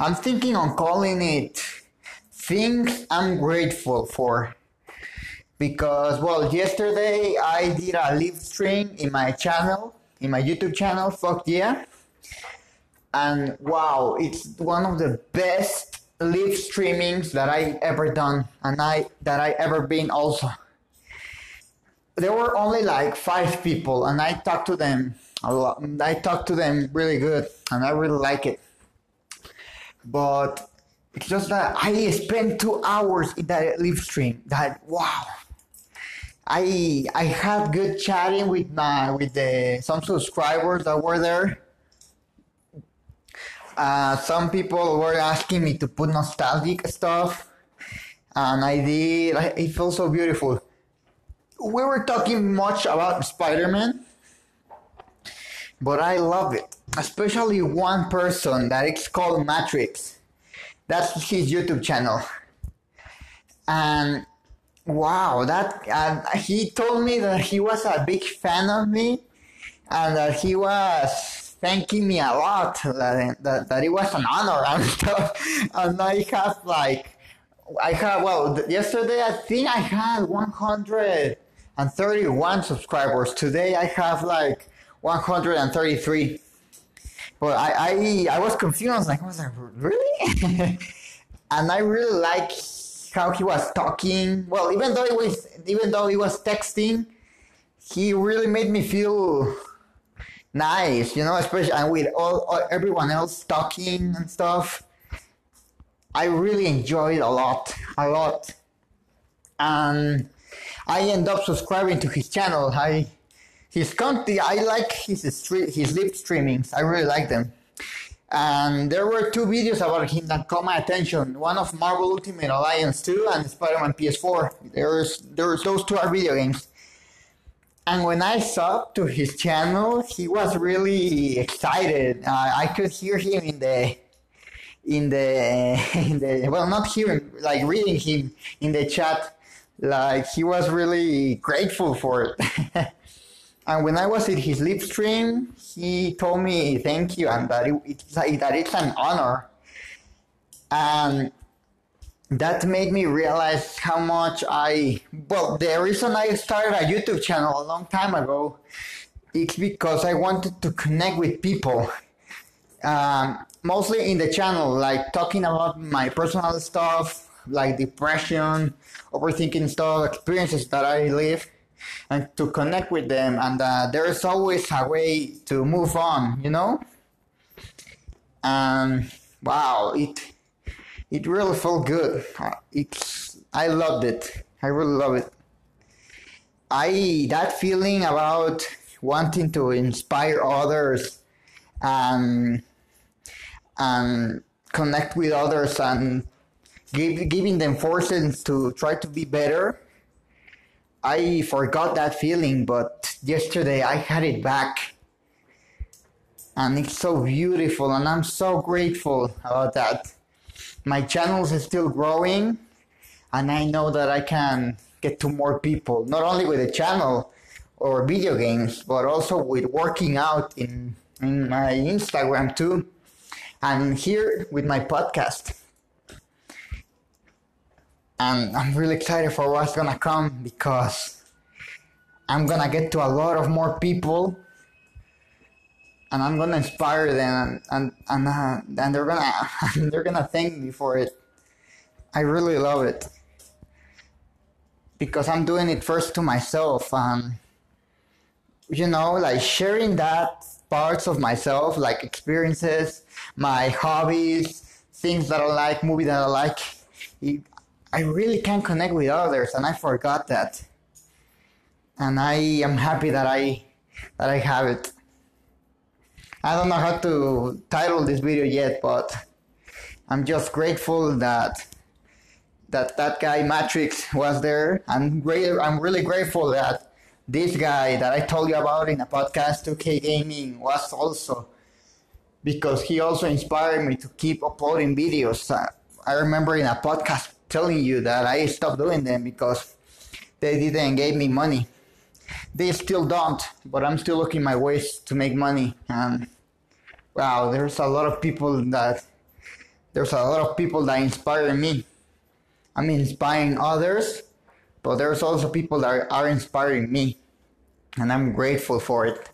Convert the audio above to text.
I'm thinking on calling it things I'm grateful for. Because well, yesterday I did a live stream in my channel, in my YouTube channel, fuck yeah. And wow, it's one of the best live streamings that I ever done and I that I ever been also. There were only like five people and I talked to them a lot. I talked to them really good and I really like it. But it's just that I spent two hours in that live stream. That wow. I I had good chatting with my with the some subscribers that were there. Uh, some people were asking me to put nostalgic stuff, and I did. It felt so beautiful. We were talking much about Spider Man, but I love it, especially one person that it's called Matrix. That's his YouTube channel, and wow, that uh, he told me that he was a big fan of me, and that he was thanking me a lot that, that, that it was an honor and stuff. And I have like, I have, well, yesterday I think I had 131 subscribers. Today I have like 133. But I, I, I was confused. I was like, was like, really? and I really like how he was talking. Well, even though it was, even though he was texting, he really made me feel nice, you know, especially and with all, all everyone else talking and stuff. I really enjoyed a lot, a lot, and I end up subscribing to his channel. I his content, I like his street, his live streamings. I really like them. And there were two videos about him that caught my attention. One of Marvel Ultimate Alliance 2 and Spider-Man PS4. There's there's those two are video games. And when I saw to his channel, he was really excited. Uh, I could hear him in the, in the, in the, well, not hearing, like reading him in the chat. Like he was really grateful for it. and when I was in his live stream, he told me thank you and that it, it's, that it's an honor. And that made me realize how much I well the reason I started a YouTube channel a long time ago it's because I wanted to connect with people um, mostly in the channel like talking about my personal stuff like depression overthinking stuff experiences that I live and to connect with them and uh, there is always a way to move on you know and wow it it really felt good. It's I loved it. I really love it. I that feeling about wanting to inspire others and and connect with others and give, giving them forces to try to be better. I forgot that feeling, but yesterday I had it back. And it's so beautiful, and I'm so grateful about that my channels is still growing and I know that I can get to more people, not only with the channel or video games, but also with working out in, in my Instagram too. And here with my podcast. And I'm really excited for what's gonna come because I'm gonna get to a lot of more people and I'm gonna inspire them, and and uh, and they're gonna they're gonna thank me for it. I really love it because I'm doing it first to myself, and you know, like sharing that parts of myself, like experiences, my hobbies, things that I like, movies that I like. I really can connect with others, and I forgot that, and I am happy that I that I have it. I don't know how to title this video yet, but I'm just grateful that that that guy Matrix was there. I'm great. I'm really grateful that this guy that I told you about in a podcast, 2K Gaming, was also because he also inspired me to keep uploading videos. I remember in a podcast telling you that I stopped doing them because they didn't give me money they still don't, but I'm still looking my ways to make money. And wow, there's a lot of people that there's a lot of people that inspire me. I'm inspiring others, but there's also people that are inspiring me, and I'm grateful for it.